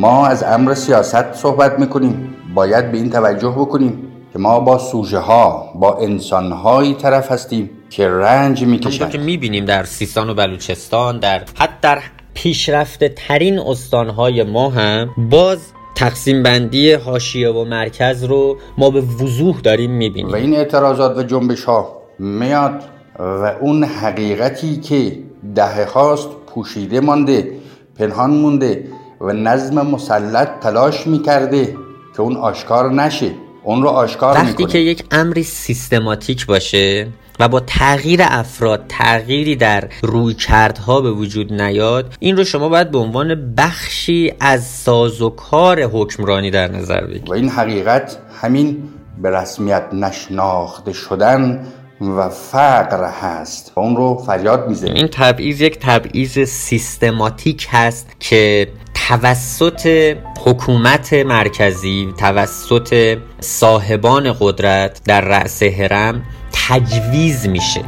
ما از امر سیاست صحبت می‌کنیم. باید به این توجه بکنیم که ما با سوژه ها با انسان هایی طرف هستیم که رنج می‌کشند. که می‌بینیم در سیستان و بلوچستان در حتی در پیشرفته ترین استانهای ما هم باز تقسیم بندی حاشیه و مرکز رو ما به وضوح داریم می‌بینیم. و این اعتراضات و جنبش ها میاد و اون حقیقتی که دهه هاست پوشیده مانده پنهان مونده و نظم مسلط تلاش می‌کرده که اون آشکار نشه اون رو آشکار وقتی می‌کنه که یک امری سیستماتیک باشه و با تغییر افراد تغییری در روی کردها به وجود نیاد این رو شما باید به عنوان بخشی از سازوکار حکمرانی در نظر بگیرید. و این حقیقت همین به رسمیت نشناخته شدن و فقر هست. و اون رو فریاد می‌زنیم. این تبعیض یک تبعیض سیستماتیک هست که توسط حکومت مرکزی توسط صاحبان قدرت در رأس هرم تجویز میشه.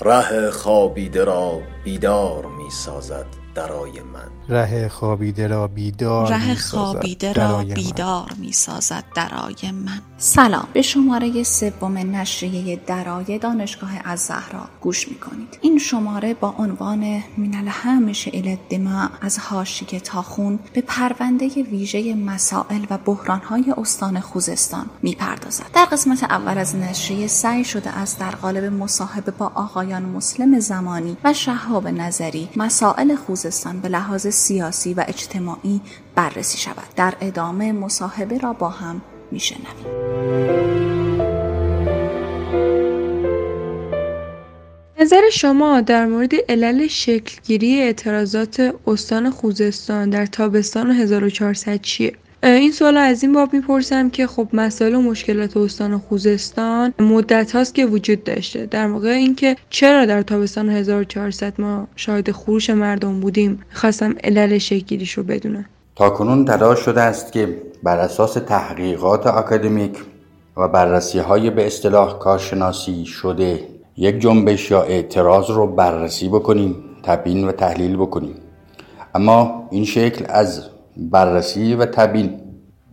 ره خوابیده را بیدار می سازد درای من ره خوابیده را بیدار ره می‌سازد خوابیده را من. بیدار می سازد درای من سلام به شماره سوم نشریه درای دانشگاه از زهرا گوش می کنید. این شماره با عنوان من الهمش الدماء از حاشیه تا خون به پرونده ویژه مسائل و بحرانهای استان خوزستان می پردازد. در قسمت اول از نشریه سعی شده است در قالب مصاحبه با آقایان مسلم زمانی و شهاب نظری مسائل خوزستان به لحاظ سیاسی و اجتماعی بررسی شود. در ادامه مصاحبه را با هم میشنویم. نظر شما در مورد علل شکلگیری اعتراضات استان خوزستان در تابستان 1400 چیه؟ این سوال از این باب می‌پرسم که خب مسائل و مشکلات استان خوزستان مدت هاست که وجود داشته. در موقع اینکه چرا در تابستان 1400 ما شاهد خروش مردم بودیم خواستم علل شکلگیریش رو بدونم. تاکنون تلاش شده است که بر اساس تحقیقات اکادمیک و بررسی های به اصطلاح کارشناسی شده یک جنبش یا اعتراض رو بررسی بکنیم تبیین و تحلیل بکنیم. اما این شکل از بررسی و تبیین.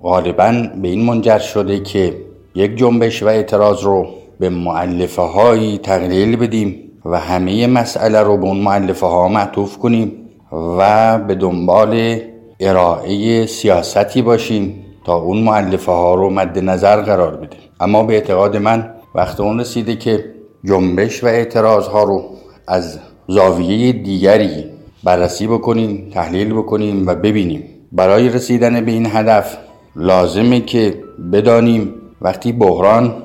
غالبا به این منجر شده که یک جنبش و اعتراض رو به معلفه هایی تقلیل بدیم و همه مسئله رو به اون معلفه ها معطوف کنیم و به دنبال ارائه سیاستی باشیم تا اون معلفه ها رو مد نظر قرار بدیم. اما به اعتقاد من وقت اون رسیده که جنبش و اعتراض ها رو از زاویه دیگری بررسی بکنیم تحلیل بکنیم و ببینیم. برای رسیدن به این هدف لازمه که بدانیم وقتی بحران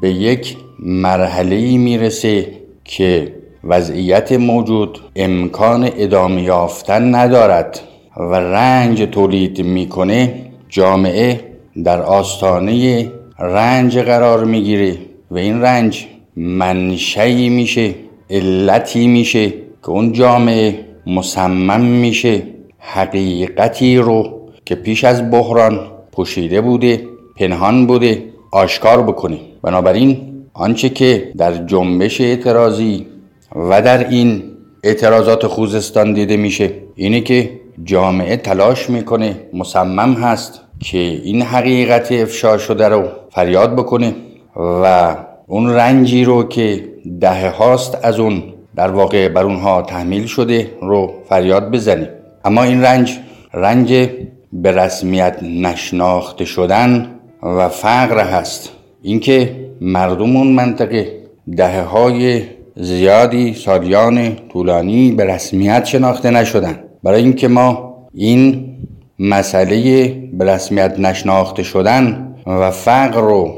به یک مرحله می‌رسه که وضعیت موجود امکان ادامه یافتن ندارد و رنج تولید می‌کنه جامعه در آستانه رنج قرار می‌گیره و این رنج منشئی میشه علتی میشه که اون جامعه مصمم میشه حقیقتی رو که پیش از بحران پوشیده بوده پنهان بوده آشکار بکنه. بنابراین آنچه که در جنبش اعتراضی و در این اعتراضات خوزستان دیده میشه اینه که جامعه تلاش می‌کنه مصمم هست که این حقیقت افشا شده رو فریاد بکنه و اون رنجی رو که دهه هاست از اون در واقع بر اونها تحمیل شده رو فریاد بزنه. اما این رنج رنج به رسمیت نشناخته شدن و فقر هست. اینکه مردم اون منطقه دهه های زیادی سالیان طولانی به رسمیت شناخته نشدن. برای اینکه ما این مسئله به رسمیت نشناخته شدن و فقر رو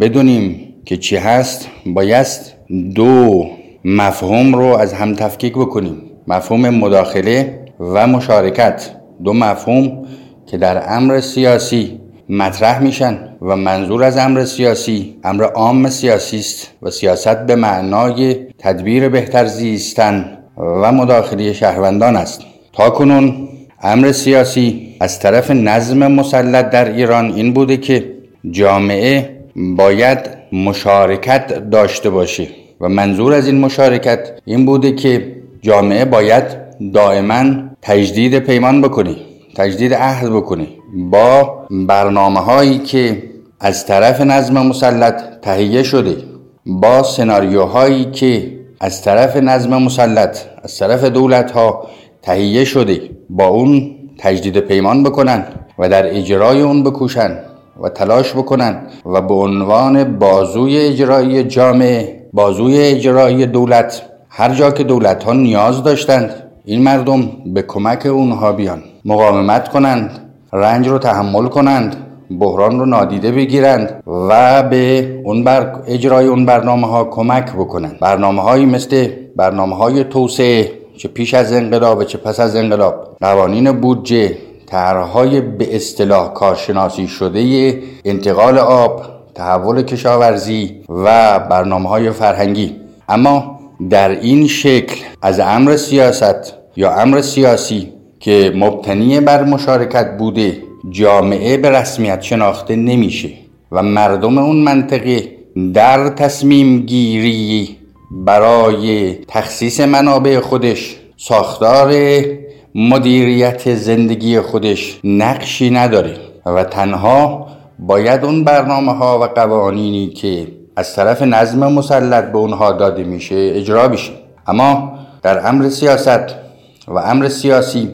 بدونیم که چی هست بایست دو مفهوم رو از هم تفکیک بکنیم. مفهوم مداخله و مشارکت. دو مفهوم که در امر سیاسی مطرح میشن و منظور از امر سیاسی امر عام سیاسی است و سیاست به معنای تدبیر بهتر زیستن و مداخله شهروندان است. تا کنون امر سیاسی از طرف نظم مسلط در ایران این بوده که جامعه باید مشارکت داشته باشه و منظور از این مشارکت این بوده که جامعه باید دائما تجدید پیمان بکنی تجدید عهد بکنی با برنامه هایی که از طرف نظم مسلط تهیه شده با سناریوهایی که از طرف نظم مسلط از طرف دولت ها تهیه شده با اون تجدید پیمان بکنن و در اجرای اون بکوشن و تلاش بکنن و به عنوان بازوی اجرایی جامعه بازوی اجرایی دولت هر جا که دولت ها نیاز داشتند این مردم به کمک اونها بیان. مقاومت کنند رنج رو تحمل کنند بحران رو نادیده بگیرند و به اون بر اجرای اون برنامه ها کمک بکنند. برنامه هایی مثل برنامه های توسعه چه پیش از انقلاب چه پس از انقلاب. قوانین بودجه طرحهای به اصطلاح کارشناسی شده انتقال آب تحول کشاورزی و برنامه های فرهنگی. اما در این شکل از امر سیاست یا امر سیاسی که مبتنی بر مشارکت بوده جامعه به رسمیت شناخته نمیشه و مردم اون منطقه در تصمیم گیری برای تخصیص منابع خودش ساختار مدیریت زندگی خودش نقشی نداره و تنها باید اون برنامه ها و قوانینی که از طرف نظم مسلط به اونها داده میشه اجرا بشه اما در امر سیاست و امر سیاسی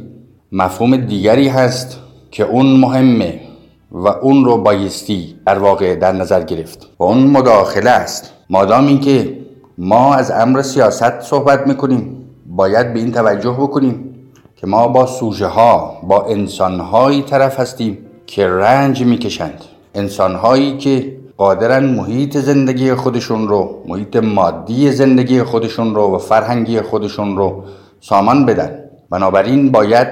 مفهوم دیگری هست که اون مهمه و اون رو بایستی در واقع در نظر گرفت و اون مداخله است. مادام اینکه ما از امر سیاست صحبت می‌کنیم باید به این توجه بکنیم که ما با سوژه ها با انسان هایی طرف هستیم که رنج می‌کشند. انسان هایی که قادرن محیط زندگی خودشون رو محیط مادی زندگی خودشون رو و فرهنگی خودشون رو سامان بدن. بنابراین باید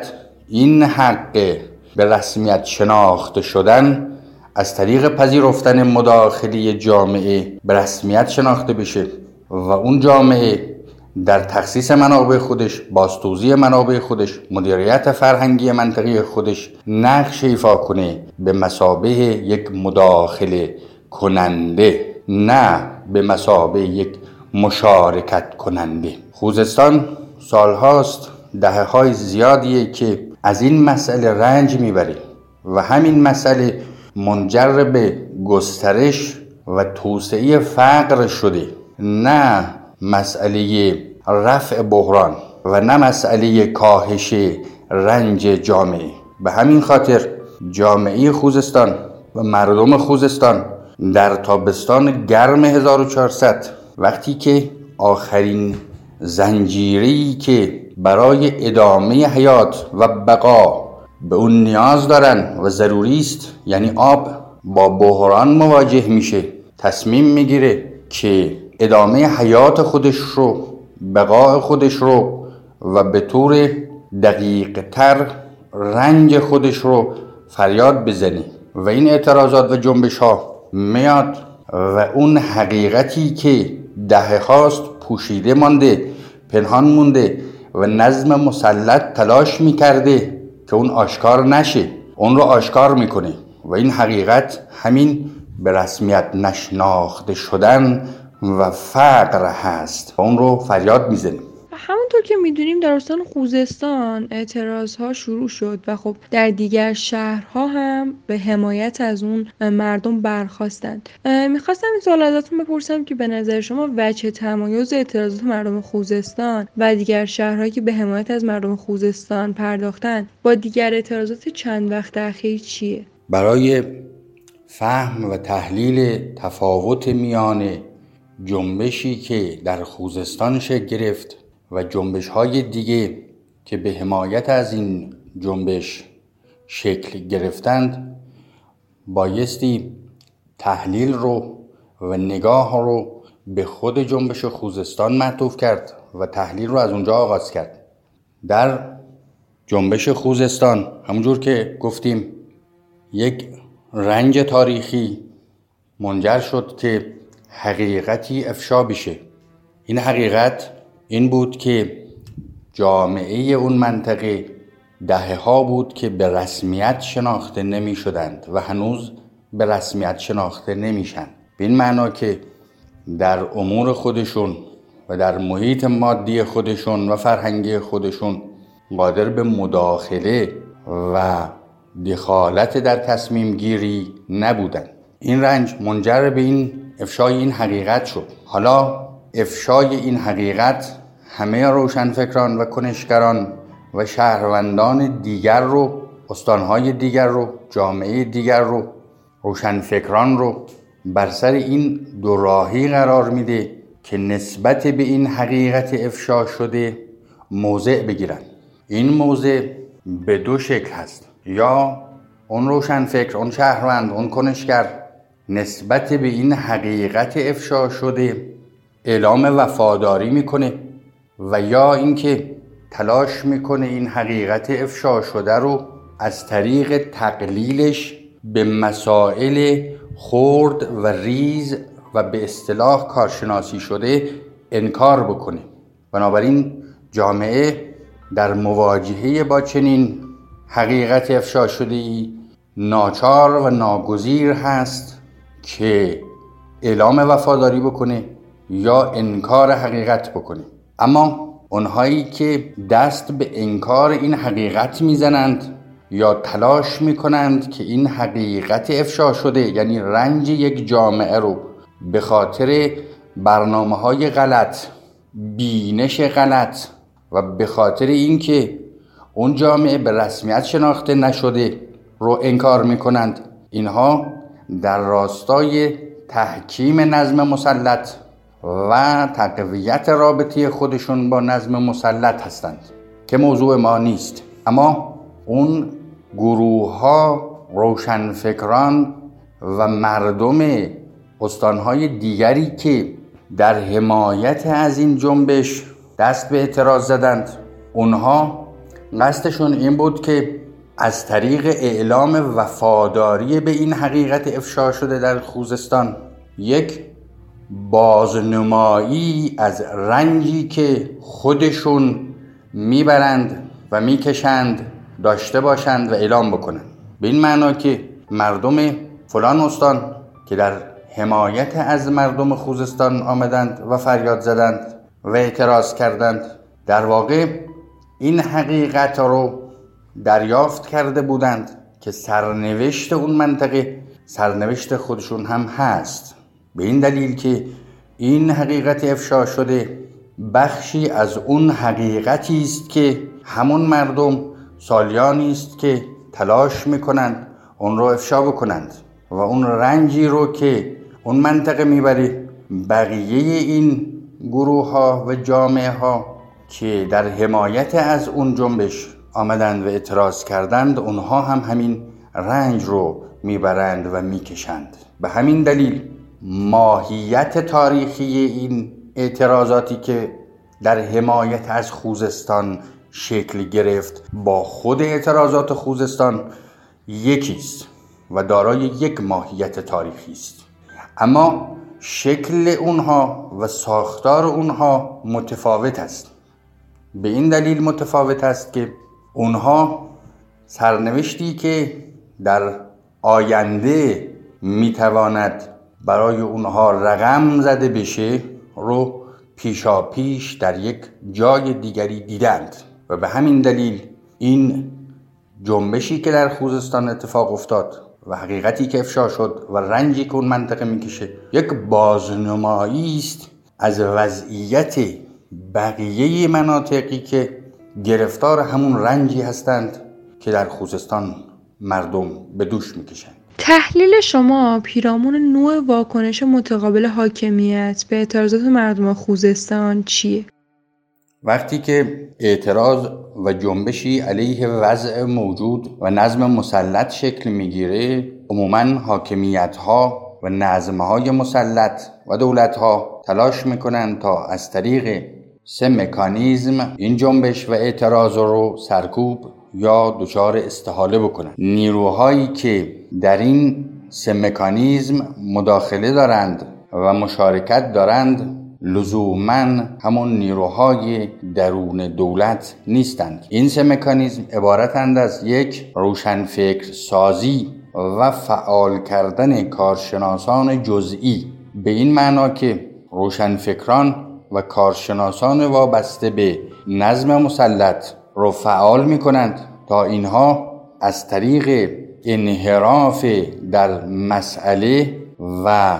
این حق به رسمیت شناخته شدن از طریق پذیرفتن مداخلی جامعه به رسمیت شناخته بشه و اون جامعه در تخصیص منابع خودش بازتوزیع منابع خودش مدیریت فرهنگی منطقی خودش نقش ایفا کنه به مسابه یک مداخله کننده نه به مسابه یک مشارکت کننده. خوزستان سالهاست دهه های زیادیه که از این مسئله رنج می‌بره و همین مسئله منجر به گسترش و توسعه فقر شده. نه مسئله رفع بحران و نه مسئله کاهش رنج جامعه. به همین خاطر جامعه خوزستان و مردم خوزستان در تابستان گرم 1400 وقتی که آخرین زنجیری که برای ادامه حیات و بقا به اون نیاز دارن و ضروری است یعنی آب با بحران مواجه میشه تصمیم می‌گیره که ادامه حیات خودش رو بقای خودش رو و به طور دقیق تر رنج خودش رو فریاد بزنه. و این اعتراضات و جنبش ها میاد و اون حقیقتی که دهه هاست پوشیده مانده پنهان مونده و نظم مسلط تلاش می‌کرده که اون آشکار نشه اون رو آشکار می‌کنه و این حقیقت همین به رسمیت نشناخته شدن و فقر هست و اون رو فریاد می‌زنیم همونطور که می‌دونیم در استان خوزستان اعتراض ها شروع شد و خب در دیگر شهرها هم به حمایت از اون مردم برخواستند می‌خواستم این سوال ازتون بپرسم که به نظر شما وجه تمایز اعتراضات مردم خوزستان و دیگر شهرهایی که به حمایت از مردم خوزستان پرداختن با دیگر اعتراضات چند وقت اخیر چیه؟ برای فهم و تحلیل تفاوت میان جنبشی که در خوزستان شکل گرفت و جنبش های دیگه که به حمایت از این جنبش شکل گرفتند بایستی تحلیل رو و نگاه رو به خود جنبش خوزستان معطوف کرد و تحلیل رو از اونجا آغاز کرد. در جنبش خوزستان همونجور که گفتیم یک رنج تاریخی منجر شد که حقیقتی افشا بشه این حقیقت این بود که جامعه اون منطقه دهه ها بود که به رسمیت شناخته نمی شدند و هنوز به رسمیت شناخته نمیشن به این معنا که در امور خودشون و در محیط مادی خودشون و فرهنگی خودشون قادر به مداخله و دخالت در تصمیم گیری نبودن. این رنج منجر به این افشای این حقیقت شد. حالا افشای این حقیقت همه روشنفکران و کنشگران و شهروندان دیگر رو استانهای دیگر رو جامعه دیگر رو روشنفکران رو بر سر این دو راهی قرار میده که نسبت به این حقیقت افشا شده موضع بگیرن. این موضع به دو شکل هست. یا اون روشنفکر اون شهروند اون کنشگر نسبت به این حقیقت افشا شده اعلام وفاداری می‌کنه. و یا اینکه تلاش می‌کنه این حقیقت افشا شده رو از طریق تقلیلش به مسائل خرد و ریز و به اصطلاح کارشناسی شده انکار بکنه. بنابراین جامعه در مواجهه با چنین حقیقت افشا شده ای ناچار و ناگزیر هست که اعلام وفاداری بکنه یا انکار حقیقت بکنه. اما اونهایی که دست به انکار این حقیقت می‌زنند یا تلاش می‌کنند که این حقیقت افشا شده یعنی رنج یک جامعه رو به خاطر برنامه های غلط بینش غلط و به خاطر اینکه اون جامعه به رسمیت شناخته نشده رو انکار می‌کنند اینها در راستای تحکیم نظم مسلط و تقویت رابطه خودشون با نظم مسلط هستند که موضوع ما نیست. اما اون گروه ها روشنفکران و مردم استانهای دیگری که در حمایت از این جنبش دست به اعتراض زدند اونها قصدشون این بود که از طریق اعلام وفاداری به این حقیقت افشا شده در خوزستان یک بازنمایی از رنجی که خودشون می‌برند و می‌کشند داشته باشند و اعلام بکنند. به این معنا که مردم فلان استان که در حمایت از مردم خوزستان آمدند و فریاد زدند و اعتراض کردند در واقع این حقیقت رو دریافت کرده بودند که سرنوشت اون منطقه سرنوشت خودشون هم هست. به این دلیل که این حقیقت افشا شده بخشی از اون حقیقتی است که همون مردم سالیانی است که تلاش می‌کنند اون رو افشا بکنند و اون رنجی رو که اون منطقه می‌بره بقیه این گروه ها و جامعه ها که در حمایت از اون جنبش آمدند و اعتراض کردند اونها هم همین رنج رو می‌برند و می‌کشند. به همین دلیل ماهیت تاریخی این اعتراضاتی که در حمایت از خوزستان شکل گرفت با خود اعتراضات خوزستان یکیست و دارای یک ماهیت تاریخی است. اما شکل اونها و ساختار اونها متفاوت است. به این دلیل متفاوت است که اونها سرنوشتی که در آینده می‌تواند برای اونها رقم زده بشه رو پیشا پیش در یک جای دیگری دیدند. و به همین دلیل این جنبشی که در خوزستان اتفاق افتاد و حقیقتی که افشا شد و رنجی که اون منطقه می‌کشه یک بازنمایی است از وضعیت بقیه مناطقی که گرفتار همون رنجی هستند که در خوزستان مردم به دوش می‌کشند. تحلیل شما پیرامون نوع واکنش متقابل حاکمیت به اعتراضات مردم خوزستان چیه؟ وقتی که اعتراض و جنبشی علیه وضع موجود و نظم مسلط شکل می‌گیره عموما حاکمیت ها و نظم های مسلط و دولت ها تلاش می‌کنند تا از طریق سه مکانیزم این جنبش و اعتراض رو سرکوب یا دچار استحاله بکنند نیروهایی که در این سه مکانیزم مداخله دارند و مشارکت دارند لزوما همون نیروهای درون دولت نیستند. این سه مکانیزم عبارتند از یک روشنفکر سازی و فعال کردن کارشناسان جزئی. به این معنا که روشنفکران و کارشناسان وابسته به نظم مسلط رو فعال می کنند تا اینها از طریق انحراف در مسئله و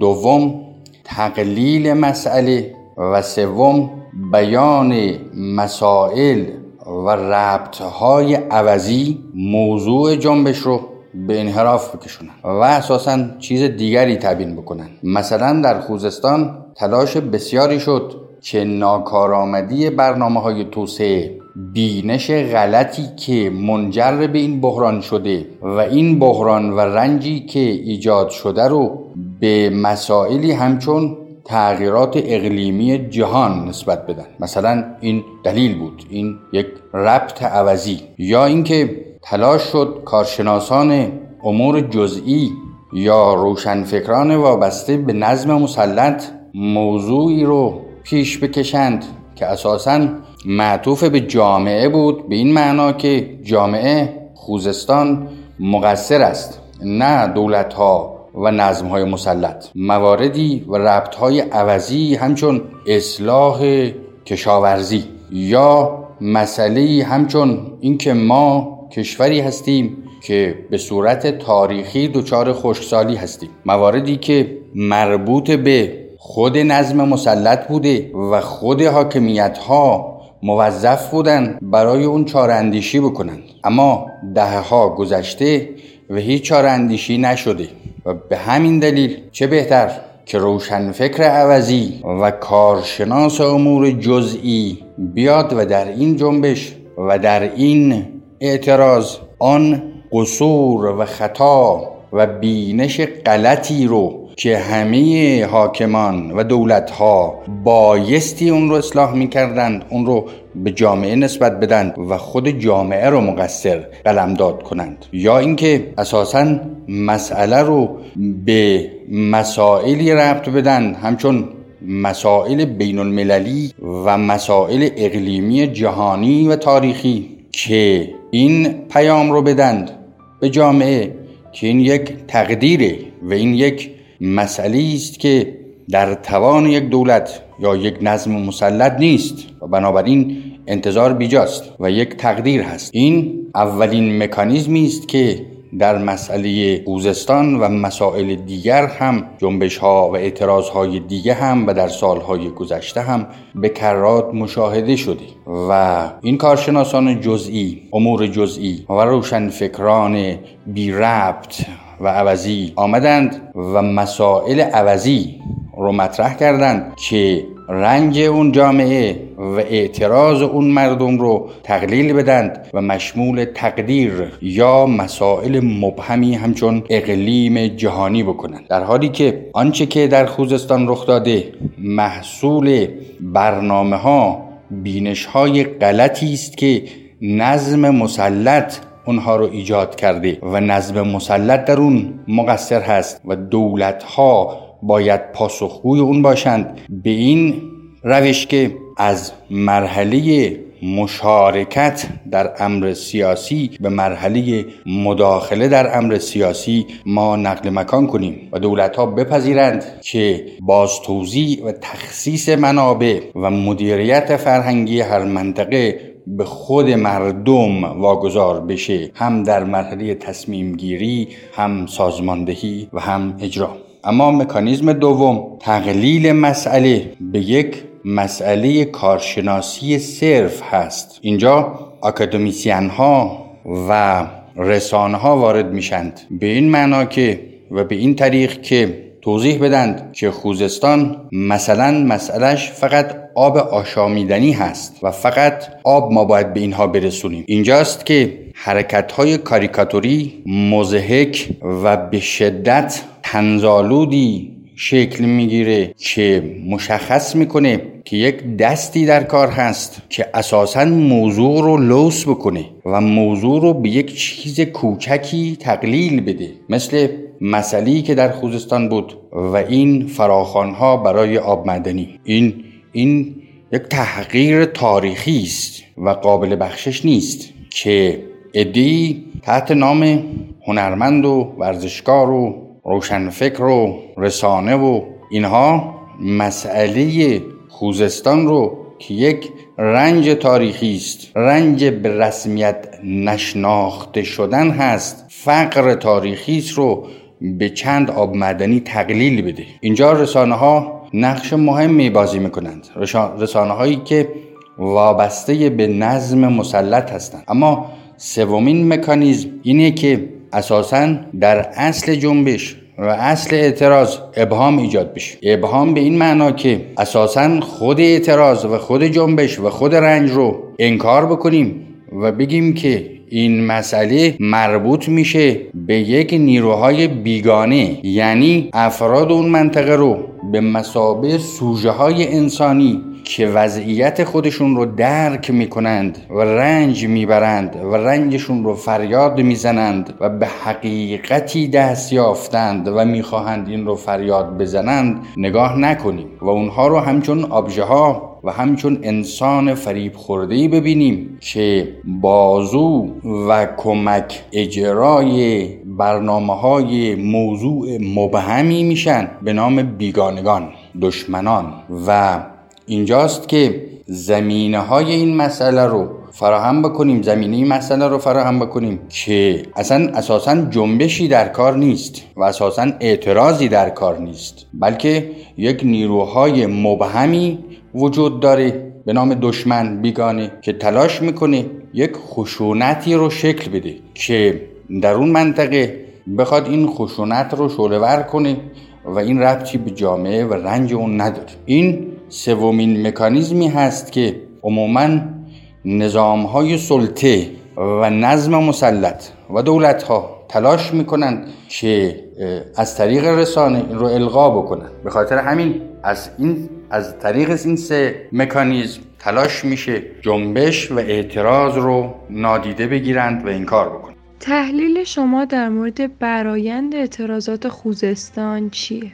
دوم تقلیل مسئله و سوم بیان مسائل و ربطهای عوضی موضوع جنبش رو به انحراف بکشونن و اساسا چیز دیگری تبیین بکنن. مثلا در خوزستان تلاش بسیاری شد که ناکارآمدی برنامه های توسعه بینش غلطی که منجر به این بحران شده و این بحران و رنجی که ایجاد شده رو به مسائلی همچون تغییرات اقلیمی جهان نسبت بدن. مثلا این دلیل بود این یک ربط عوضی یا اینکه تلاش شد کارشناسان امور جزئی یا روشنفکران وابسته به نظم مسلط موضوعی رو پیش بکشند. که اساسا معطوف به جامعه بود به این معنا که جامعه خوزستان مقصر است نه دولت ها و نظم های مسلط. مواردی و ربط های عوضی همچون اصلاح کشاورزی یا مسئله همچون اینکه ما کشوری هستیم که به صورت تاریخی دچار خشکسالی هستیم. مواردی که مربوط به خود نظم مسلط بوده و خود حاکمیت ها موظف بودن برای اون چاره اندیشی بکنند. اما دهه ها گذشته و هیچ چاره اندیشی نشده و به همین دلیل چه بهتر که روشنفکر عوضی و کارشناس امور جزئی بیاد و در این جنبش و در این اعتراض آن قصور و خطا و بینش غلطی رو که همه حاکمان و دولت ها بایستی اون رو اصلاح می‌کردند اون رو به جامعه نسبت بدن و خود جامعه رو مقصر قلمداد کنند. یا اینکه اساسا مسئله رو به مسائلی ربط بدن همچون مسائل بین المللی و مسائل اقلیمی جهانی و تاریخی که این پیام رو بدند به جامعه که این یک تقدیره و این یک مسئله است که در توان یک دولت یا یک نظم مسلط نیست و بنابراین انتظار بیجاست و یک تقدیر هست. این اولین مکانیزمی است که در مسئله خوزستان و مسائل دیگر هم جنبش ها و اعتراض های دیگه هم و در سالهای گذشته هم به کرات مشاهده شده و این کارشناسان جزئی امور جزئی و روشنفکران بی ربط و عوضی آمدند و مسائل عوضی رو مطرح کردند که رنج اون جامعه و اعتراض اون مردم رو تقلیل بدند و مشمول تقدیر یا مسائل مبهمی همچون اقلیم جهانی بکنند. در حالی که آنچه که در خوزستان رخ داده محصول برنامه ها بینش های غلطی است که نظم مسلط اونها رو ایجاد کرده و نظم مسلط در اون مقصر هست و دولت ها باید پاسخگوی اون باشند به این روش که از مرحله مشارکت در امر سیاسی به مرحله مداخله در امر سیاسی ما نقل مکان کنیم و دولت ها بپذیرند که باز توضیح و تخصیص منابع و مدیریت فرهنگی هر منطقه به خود مردم واگذار بشه هم در مرحله تصمیم گیری هم سازماندهی و هم اجرا. اما مکانیزم دوم تقلیل مسئله به یک مسئله کارشناسی صرف هست. اینجا اکادمیسیان ها و رسانه ها وارد میشند. به این معنا که و به این طریق که توضیح بدند که خوزستان مثلا مسئلهش فقط آب آشامیدنی هست و فقط آب ما باید به اینها برسونیم. اینجاست که حرکت های کاریکاتوری مزهک و به شدت تنزالودی شکل می‌گیره که مشخص می‌کنه که یک دستی در کار هست که اساسا موضوع رو لوس بکنه و موضوع رو به یک چیز کوچکی تقلیل بده. مثل مسئله که در خوزستان بود و این فراخانها برای آب مدنی این این یک تحقیر تاریخی است و قابل بخشش نیست که ادی تحت نام هنرمند و ورزشکار و روشنفکر و رسانه و اینها مسئله خوزستان رو که یک رنج تاریخی است رنج به رسمیت نشناخته شدن هست فقر تاریخی است رو به چند آب مدنی تقلیل بده. اینجا رسانه ها نقش مهمی بازی می‌کنند. رسانه هایی که وابسته به نظم مسلط هستند. اما سومین مکانیزم اینه که اساسا در اصل جنبش و اصل اعتراض ابهام ایجاد بشه. ابهام به این معنا که اساسا خود اعتراض و خود جنبش و خود رنج رو انکار بکنیم و بگیم که این مسئله مربوط میشه به یک نیروهای بیگانه یعنی افراد اون منطقه رو به مسابه سوژه های انسانی که وضعیت خودشون رو درک می‌کنند و رنج می‌برند و رنجشون رو فریاد می‌زنند و به حقیقتی دست یافتند و می‌خواهند این رو فریاد بزنند نگاه نکنیم. و اونها رو همچون آبژه ها و همچون انسان فریب خورده ببینیم که بازو و کمک اجرای برنامه های موضوع مبهمی میشن به نام بیگانگان دشمنان. و اینجاست که زمینه های این مسئله رو فراهم بکنیم زمینه این مسئله رو فراهم بکنیم که اصلا اساسا جنبشی در کار نیست و اساسا اعتراضی در کار نیست بلکه یک نیروهای مبهمی وجود داره به نام دشمن بیگانه که تلاش می‌کنه یک خشونتی رو شکل بده که در اون منطقه بخواد این خشونت رو شعله کنه و این ربطی به جامعه و رنج اون نداره. این سومین مکانیزمی هست که عموما نظام های سلطه و نظم مسلط و دولت ها تلاش می‌کنند که از طریق رسانه این رو القا بکنند به خاطر همین از این از طریق این سه مکانیزم تلاش میشه جنبش و اعتراض رو نادیده بگیرند و این کار بکنند تحلیل شما در مورد برایند اعتراضات خوزستان چیه؟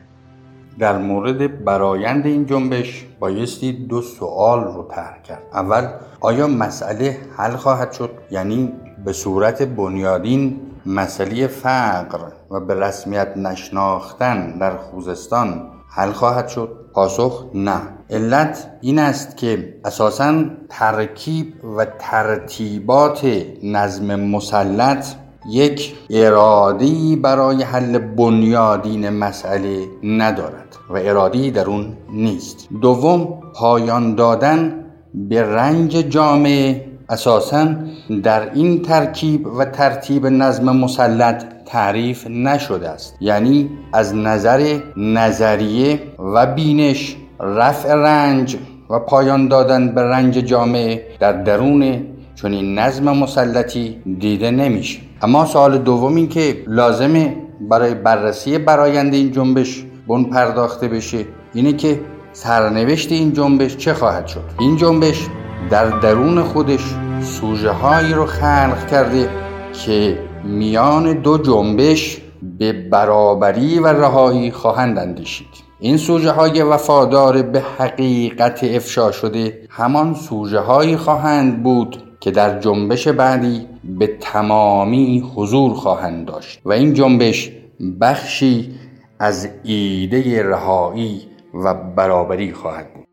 در مورد برایند این جنبش بایستی دو سوال رو طرح کرد. اول آیا مسئله حل خواهد شد؟ یعنی به صورت بنیادین مسئله فقر و به رسمیت نشناختن در خوزستان حل خواهد شد؟ پاسخ نه. علت این است که اساسا ترکیب و ترتیبات نظم مسلط یک ارادی برای حل بنیادین مسئله ندارد و ارادی در اون نیست. دوم پایان دادن به رنج جامعه اساسا در این ترکیب و ترتیب نظم مسلط تعریف نشده است. یعنی از نظر نظریه و بینش رفع رنج و پایان دادن به رنج جامعه در درون چون این نظم مسلطی دیده نمیشه. اما سوال دوم این که لازمه برای بررسی برایند این جنبش بن پرداخته بشه. اینه که سرنوشت این جنبش چه خواهد شد؟ این جنبش در درون خودش سوژه هایی رو خلق کرده که میان دو جنبش به برابری و رهایی خواهند اندیشید. این سوژه های وفادار به حقیقت افشا شده همان سوژه هایی خواهند بود که در جنبش بعدی به تمامی حضور خواهند داشت و این جنبش بخشی از ایده رهایی و برابری خواهد بود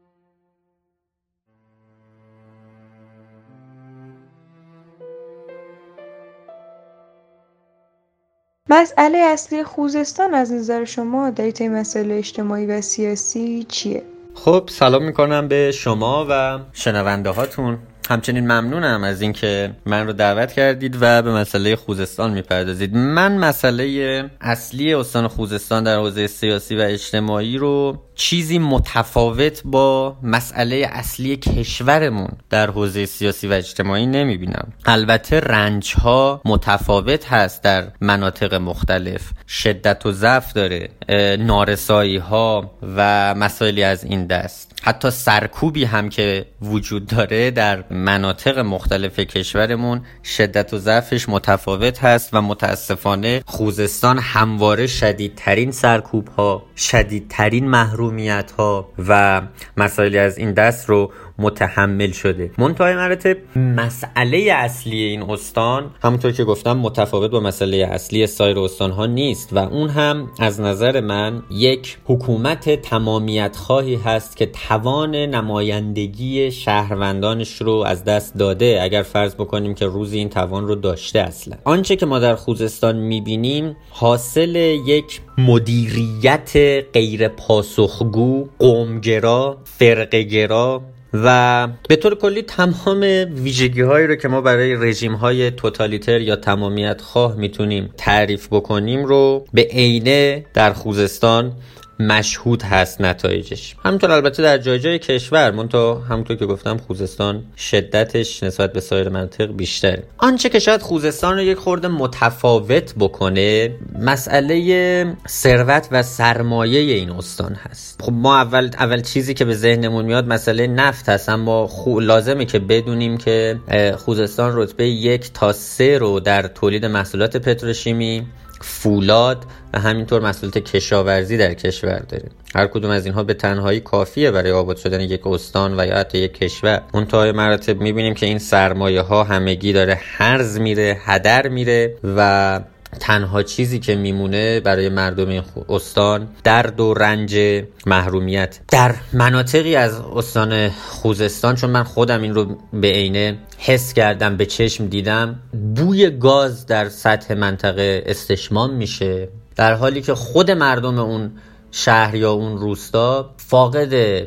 مسئله اصلی خوزستان از نظر شما در این مسئله اجتماعی و سیاسی چیه؟ خب سلام می‌کنم به شما و شنونده هاتون همچنین ممنونم از اینکه من رو دعوت کردید و به مسئله خوزستان می‌پردازید. من مسئله اصلی استان خوزستان در حوزه سیاسی و اجتماعی رو چیزی متفاوت با مسئله اصلی کشورمون در حوزه سیاسی و اجتماعی نمی‌بینم. البته رنج ها متفاوت هست در مناطق مختلف. شدت و ضعف داره نارسایی ها و مسائلی از این دست. حتی سرکوبی هم که وجود داره در مناطق مختلف کشورمون شدت و ضعفش متفاوت هست و متاسفانه خوزستان همواره شدیدترین سرکوب ها شدیدترین محرومیت ها و مسائلی از این دست رو متحمل شده. منتهای مراتب مسئله اصلی این استان همونطور که گفتم متفاوت با مسئله اصلی سایر استان ها نیست و اون هم از نظر من یک حکومت تمامیت خواهی هست که توان نمایندگی شهروندانش رو از دست داده. اگر فرض بکنیم که روزی این توان رو داشته اصلا. آنچه که ما در خوزستان می‌بینیم حاصل یک مدیریت غیر پاسخگو قومگرا فرقگرا و به طور کلی تمام ویژگی هایی رو که ما برای رژیم های توتالیتر یا تمامیت خواه می‌تونیم تعریف بکنیم رو به عینه در خوزستان مشهود هست نتایجش. همونطور البته در جای جای کشور منتها همونطور که گفتم خوزستان شدتش نسبت به سایر منطق بیشتره. آنچه که شاید خوزستان رو یک خورده متفاوت بکنه مسئله ثروت و سرمایه این استان هست. خب ما اول اول چیزی که به ذهنمون میاد مسئله نفت هست اما خو... لازمه که بدونیم که خوزستان رتبه یک تا سه رو در تولید محصولات پتروشیمی فولاد و همینطور مسئولات کشاورزی در کشور داره. هر کدوم از اینها به تنهایی کافیه برای آباد شدن یک استان و یا حتی یک کشور. منتهای مراتب می‌بینیم که این سرمایه ها همگی داره هرز میره هدر میره و تنها چیزی که میمونه برای مردم این استان درد و رنج محرومیت. در مناطقی از استان خوزستان چون من خودم این رو به عینه حس کردم به چشم دیدم بوی گاز در سطح منطقه استشمام میشه. در حالی که خود مردم اون شهر یا اون روستا فاقد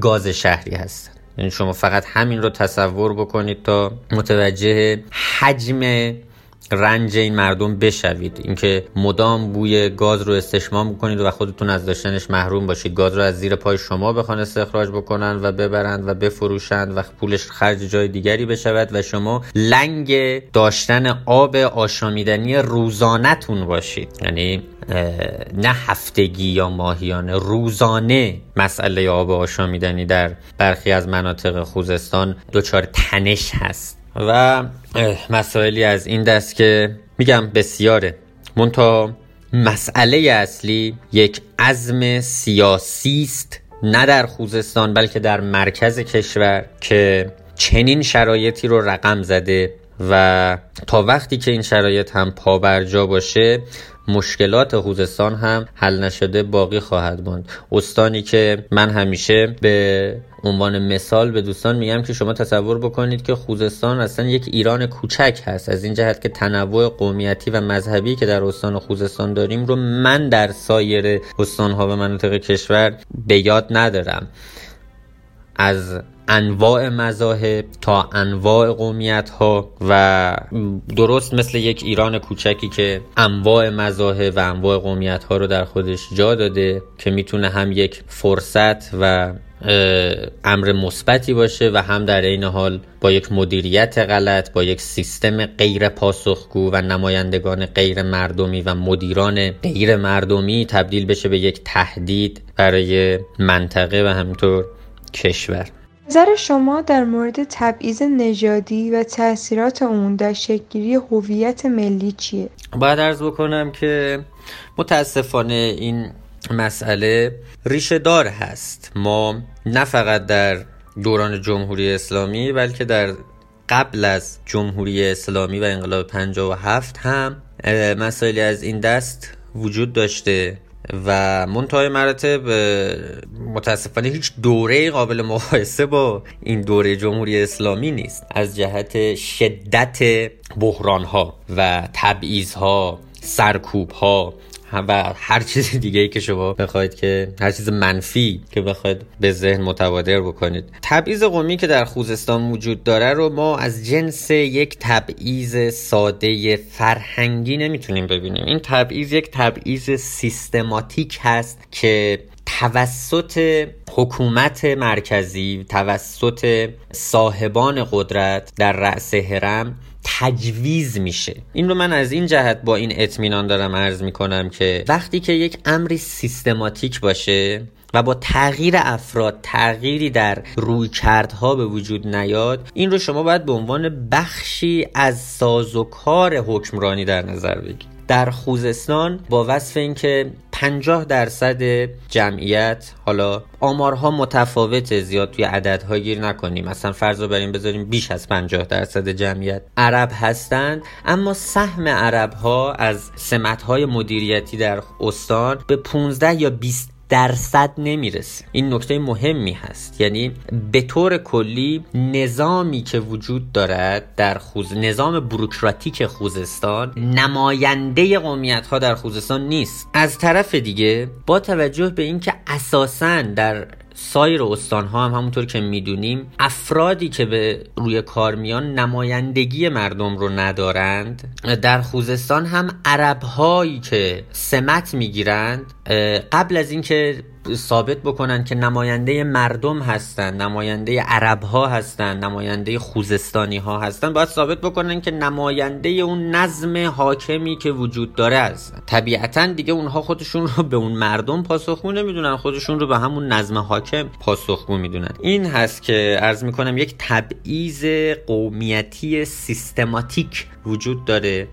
گاز شهری هستن. یعنی شما فقط همین رو تصور بکنید تا متوجه حجم رنج این مردم بشوید. اینکه مدام بوی گاز رو استشمام بکنید و خودتون از داشتنش محروم باشید. گاز رو از زیر پای شما بخوان استخراج بکنن و ببرند و بفروشند و پولش خرج جای دیگری بشود و شما لنگ داشتن آب آشامیدنی روزانتون باشید. یعنی نه هفتگی یا ماهیانه روزانه مسئله آب آشامیدنی در برخی از مناطق خوزستان دچار تنش هست. و مسائلی از این دست که میگم بسیاره. منتها مسئله اصلی یک عزم سیاسی است نه در خوزستان بلکه در مرکز کشور که چنین شرایطی رو رقم زده و تا وقتی که این شرایط هم پابرجا باشه مشکلات خوزستان هم حل نشده باقی خواهد ماند. استانی که من همیشه به عنوان مثال به دوستان میگم که شما تصور بکنید که خوزستان اصلا یک ایران کوچک هست. از این جهت که تنوع قومیتی و مذهبی که در استان خوزستان داریم رو من در سایر استانها و مناطق کشور به یاد ندارم. از انواع مذاهب تا انواع قومیت ها و درست مثل یک ایران کوچکی که انواع مذاهب و انواع قومیت ها رو در خودش جا داده که می‌تونه هم یک فرصت و امر مثبتی باشه و هم در این حال با یک مدیریت غلط با یک سیستم غیر پاسخگو و نمایندگان غیر مردمی و مدیران غیر مردمی تبدیل بشه به یک تهدید برای منطقه و همینطور کشور. نظر شما در مورد تبعیض نژادی و تاثیرات اون در شکلگیری هویت ملی چیه؟ باید ارز بکنم که متاسفانه این مسئله ریشه دار هست. ما نه فقط در دوران جمهوری اسلامی بلکه در قبل از جمهوری اسلامی و انقلاب 57 هم مسائلی از این دست وجود داشته و منتهای مراتب متاسفانه هیچ دوره قابل مقایسه با این دوره جمهوری اسلامی نیست. از جهت شدت بحران ها و تبعیض ها سرکوب ها و هر چیز دیگه ای که شما بخواید که هر چیز منفی که بخواید به ذهن متبادر بکنید. تبعیض قومی که در خوزستان وجود داره رو ما از جنس یک تبعیض ساده فرهنگی نمی‌تونیم ببینیم. این تبعیض یک تبعیض سیستماتیک هست که توسط حکومت مرکزی توسط صاحبان قدرت در رأس هرم تجویز میشه. این رو من از این جهت با این اطمینان دارم عرض می‌کنم که وقتی که یک امری سیستماتیک باشه و با تغییر افراد تغییری در روی کردها به وجود نیاد این رو شما باید به عنوان بخشی از سازوکار حکمرانی در نظر بگیرید. در خوزستان با وصف اینکه 50 درصد جمعیت حالا آمارها متفاوته زیاد توی عددها گیر نکنیم. مثلا فرض رو بریم بذاریم بیش از 50 درصد جمعیت عرب هستند. اما سهم عرب ها از سمت های مدیریتی در استان به 15 یا 20 درصد نمی‌رسه. این نکته مهمی هست. یعنی به طور کلی نظامی که وجود دارد در خوز نظام بروکراتیک خوزستان نماینده قومیت ها در خوزستان نیست. از طرف دیگه با توجه به اینکه اساسا در سایر استان ها هم همونطور که می‌دونیم افرادی که به روی کار میان نمایندگی مردم رو ندارند. در خوزستان هم عرب هایی که سمت می‌گیرند قبل از اینکه ثابت بکنن که نماینده مردم هستن نماینده عرب ها هستن نماینده خوزستانی ها هستن. باید ثابت بکنن که نماینده اون نظم حاکمی که وجود داره هستن طبیعتا دیگه اونها خودشون رو به اون مردم پاسخگو نمی‌دونن خودشون رو به همون نظم حاکم پاسخگو می‌دونن. این هست که عرض می‌کنم یک تبعیض قومیتی سیستماتیک وجود داره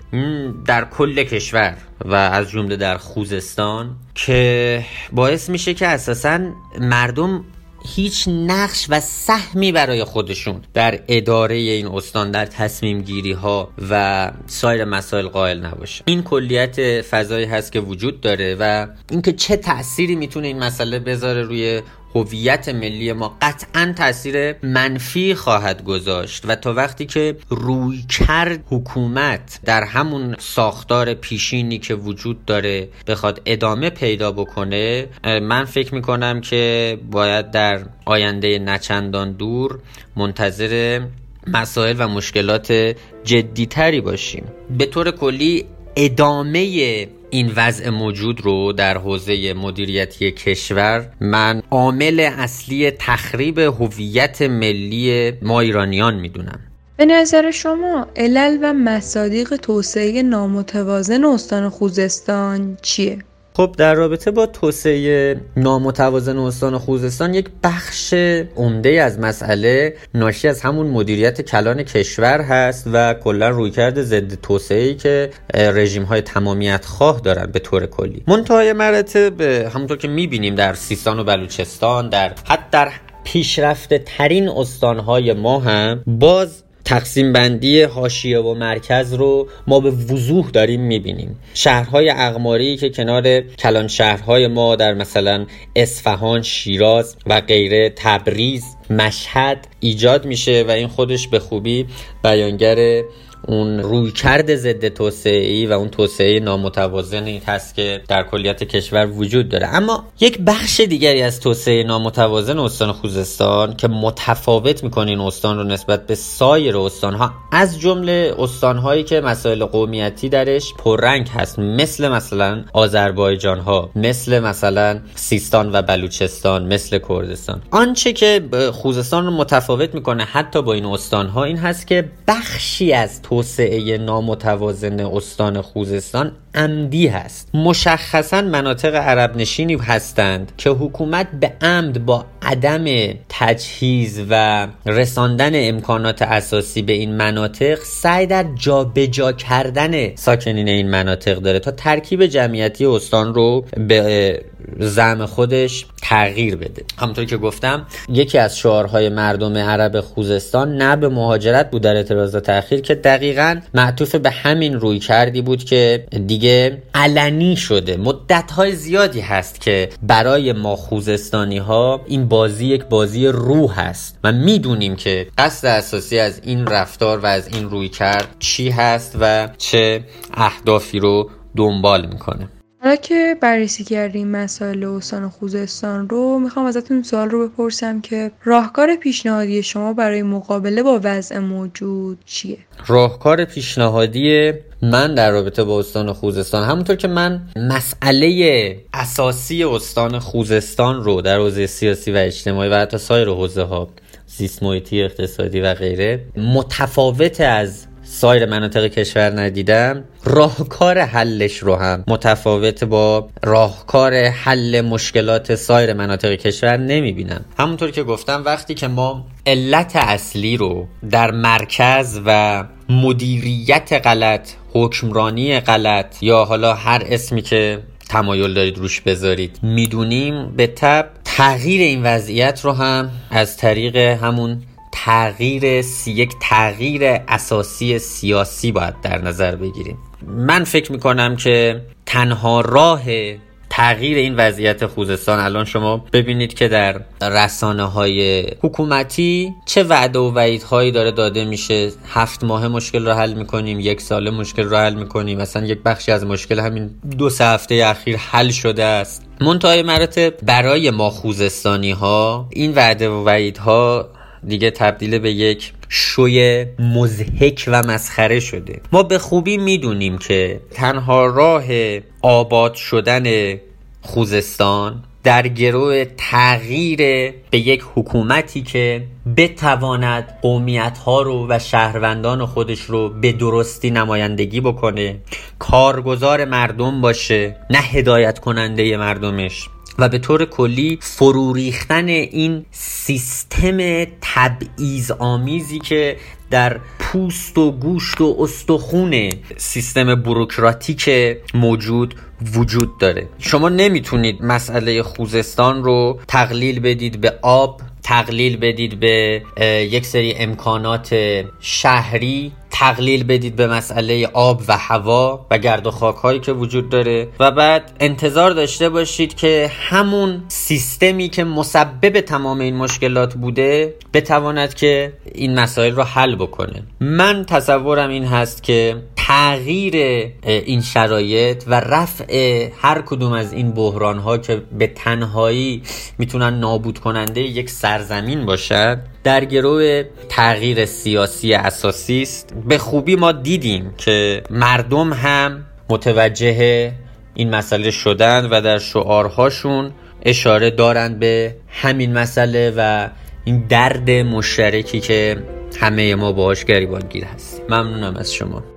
در کل کشور و از جمله در خوزستان که باعث میشه که اساسا مردم هیچ نقش و سهمی برای خودشون در اداره این استان در تصمیم گیری ها و سایر مسائل قائل نباشه. این کلیت فضایی هست که وجود داره و اینکه چه تأثیری می‌تونه این مسئله بذاره روی هویت ملی ما قطعا تاثیر منفی خواهد گذاشت و تا وقتی که روی کرد حکومت در همون ساختار پیشینی که وجود داره بخواد ادامه پیدا بکنه من فکر می‌کنم که باید در آینده نچندان دور منتظر مسائل و مشکلات جدیتری باشیم. به طور کلی ادامه این وضع موجود رو در حوزه مدیریتی کشور من عامل اصلی تخریب هویت ملی ما ایرانیان می‌دونم به نظر شما علل و مصادیق توسعه نامتوازن استان خوزستان چیه؟ خب در رابطه با توسعه نامتوازن استان خوزستان یک بخش عمده از مسئله ناشی از همون مدیریت کلان کشور هست و کلا رویکرد ضد توسعه که رژیم های تمامیت خواه دارن به طور کلی. منتهای مراتب همونطور که می‌بینیم در سیستان و بلوچستان در حتی در پیشرفته ترین استانهای ما هم باز تقسیم بندی حاشیه و مرکز رو ما به وضوح داریم می‌بینیم. شهرهای اقماری که کنار کلان شهرهای ما در مثلا اصفهان شیراز و غیره تبریز مشهد ایجاد میشه و این خودش به خوبی بیانگر اون رویکرد ضد توسعه و اون توسعه نامتوازنی هست که در کلیت کشور وجود داره. اما یک بخش دیگری از توسعه نامتوازن استان خوزستان که متفاوت می‌کنه این استان رو نسبت به سایر استانها از جمله استانهایی که مسائل قومیتی درش پررنگ هست مثل مثلا آذربایجان ها مثل مثلا سیستان و بلوچستان مثل کردستان. آنچه که خوزستان رو متفاوت می‌کنه حتی با این استانها این هست که بخشی از توسعه نامتوازن استان خوزستان عمدی هست. مشخصا مناطق عرب نشینی هستند که حکومت به عمد با عدم تجهیز و رساندن امکانات اساسی به این مناطق سعی در جابجا جا کردن ساکنین این مناطق داره تا ترکیب جمعیتی استان رو به زم خودش تغییر بده. همونطور که گفتم یکی از شعارهای مردم عرب خوزستان نه به مهاجرت بود در اعتراض تاخیر که دقیقا معطوف به همین روی کردی بود که دیگه علنی شده. مدت های زیادی هست که برای ما خوزستانی ها این بازی یک بازی روح هست و می‌دونیم که قصد اساسی از این رفتار و از این روی کرد چی هست و چه اهدافی رو دنبال می‌کنه. حالا که بررسی کردیم مسائل استان خوزستان رو می‌خوام ازتون سوال رو بپرسم که راهکار پیشنهادی شما برای مقابله با وضع موجود چیه؟ راهکار پیشنهادی من در رابطه با استان خوزستان همونطور که من مسئله اساسی استان خوزستان رو در حوزه سیاسی و اجتماعی و حتی سایر حوزه ها زیست محیطی اقتصادی و غیره متفاوت از سایر مناطق کشور ندیدم. راهکار حلش رو هم متفاوت با راهکار حل مشکلات سایر مناطق کشور نمی‌بینم. همونطور که گفتم وقتی که ما علت اصلی رو در مرکز و مدیریت غلط حکمرانی غلط یا حالا هر اسمی که تمایل دارید روش بذارید می‌دونیم به تب تغییر این وضعیت رو هم از طریق همون تغییر سی... یک تغییر اساسی سیاسی باید در نظر بگیریم. من فکر می‌کنم که تنها راه تغییر این وضعیت خوزستان الان شما ببینید که در رسانه های حکومتی چه وعده و وعیدهایی داره داده میشه. هفت ماه مشکل رو حل می‌کنیم یک ساله مشکل رو حل می‌کنیم. مثلا یک بخشی از مشکل همین دو سه هفته اخیر حل شده است. منتهای مراتب برای ما خوزستانی ها این وعده و وعیدها دیگه تبدیل به یک شوی مزهک و مسخره شده. ما به خوبی می‌دونیم که تنها راه آباد شدن خوزستان در گروه تغییر به یک حکومتی که بتواند قومیت ها رو و شهروندان خودش رو به درستی نمایندگی بکنه کارگزار مردم باشه نه هدایت کننده مردمش. و به طور کلی فرو ریختن این سیستم تبعیض آمیزی که در پوست و گوشت و استخون سیستم بروکراتیک موجود وجود داره. شما نمی‌تونید مسئله خوزستان رو تقلیل بدید به آب تقلیل بدید به یک سری امکانات شهری تقلیل بدید به مسئله آب و هوا و گرد و خاک هایی که وجود داره و بعد انتظار داشته باشید که همون سیستمی که مسبب تمام این مشکلات بوده بتواند که این مسائل رو حل بکنه. من تصورم این هست که تغییر این شرایط و رفع هر کدوم از این بحران ها که به تنهایی می‌تونن نابود کننده یک سرزمین باشد در گروه تغییر سیاسی اساسی است. به خوبی ما دیدیم که مردم هم متوجه این مسئله شدن و در شعارهاشون اشاره دارند به همین مسئله و این درد مشترکی که همه ما باهاش گریبانگیر هست ممنونم از شما.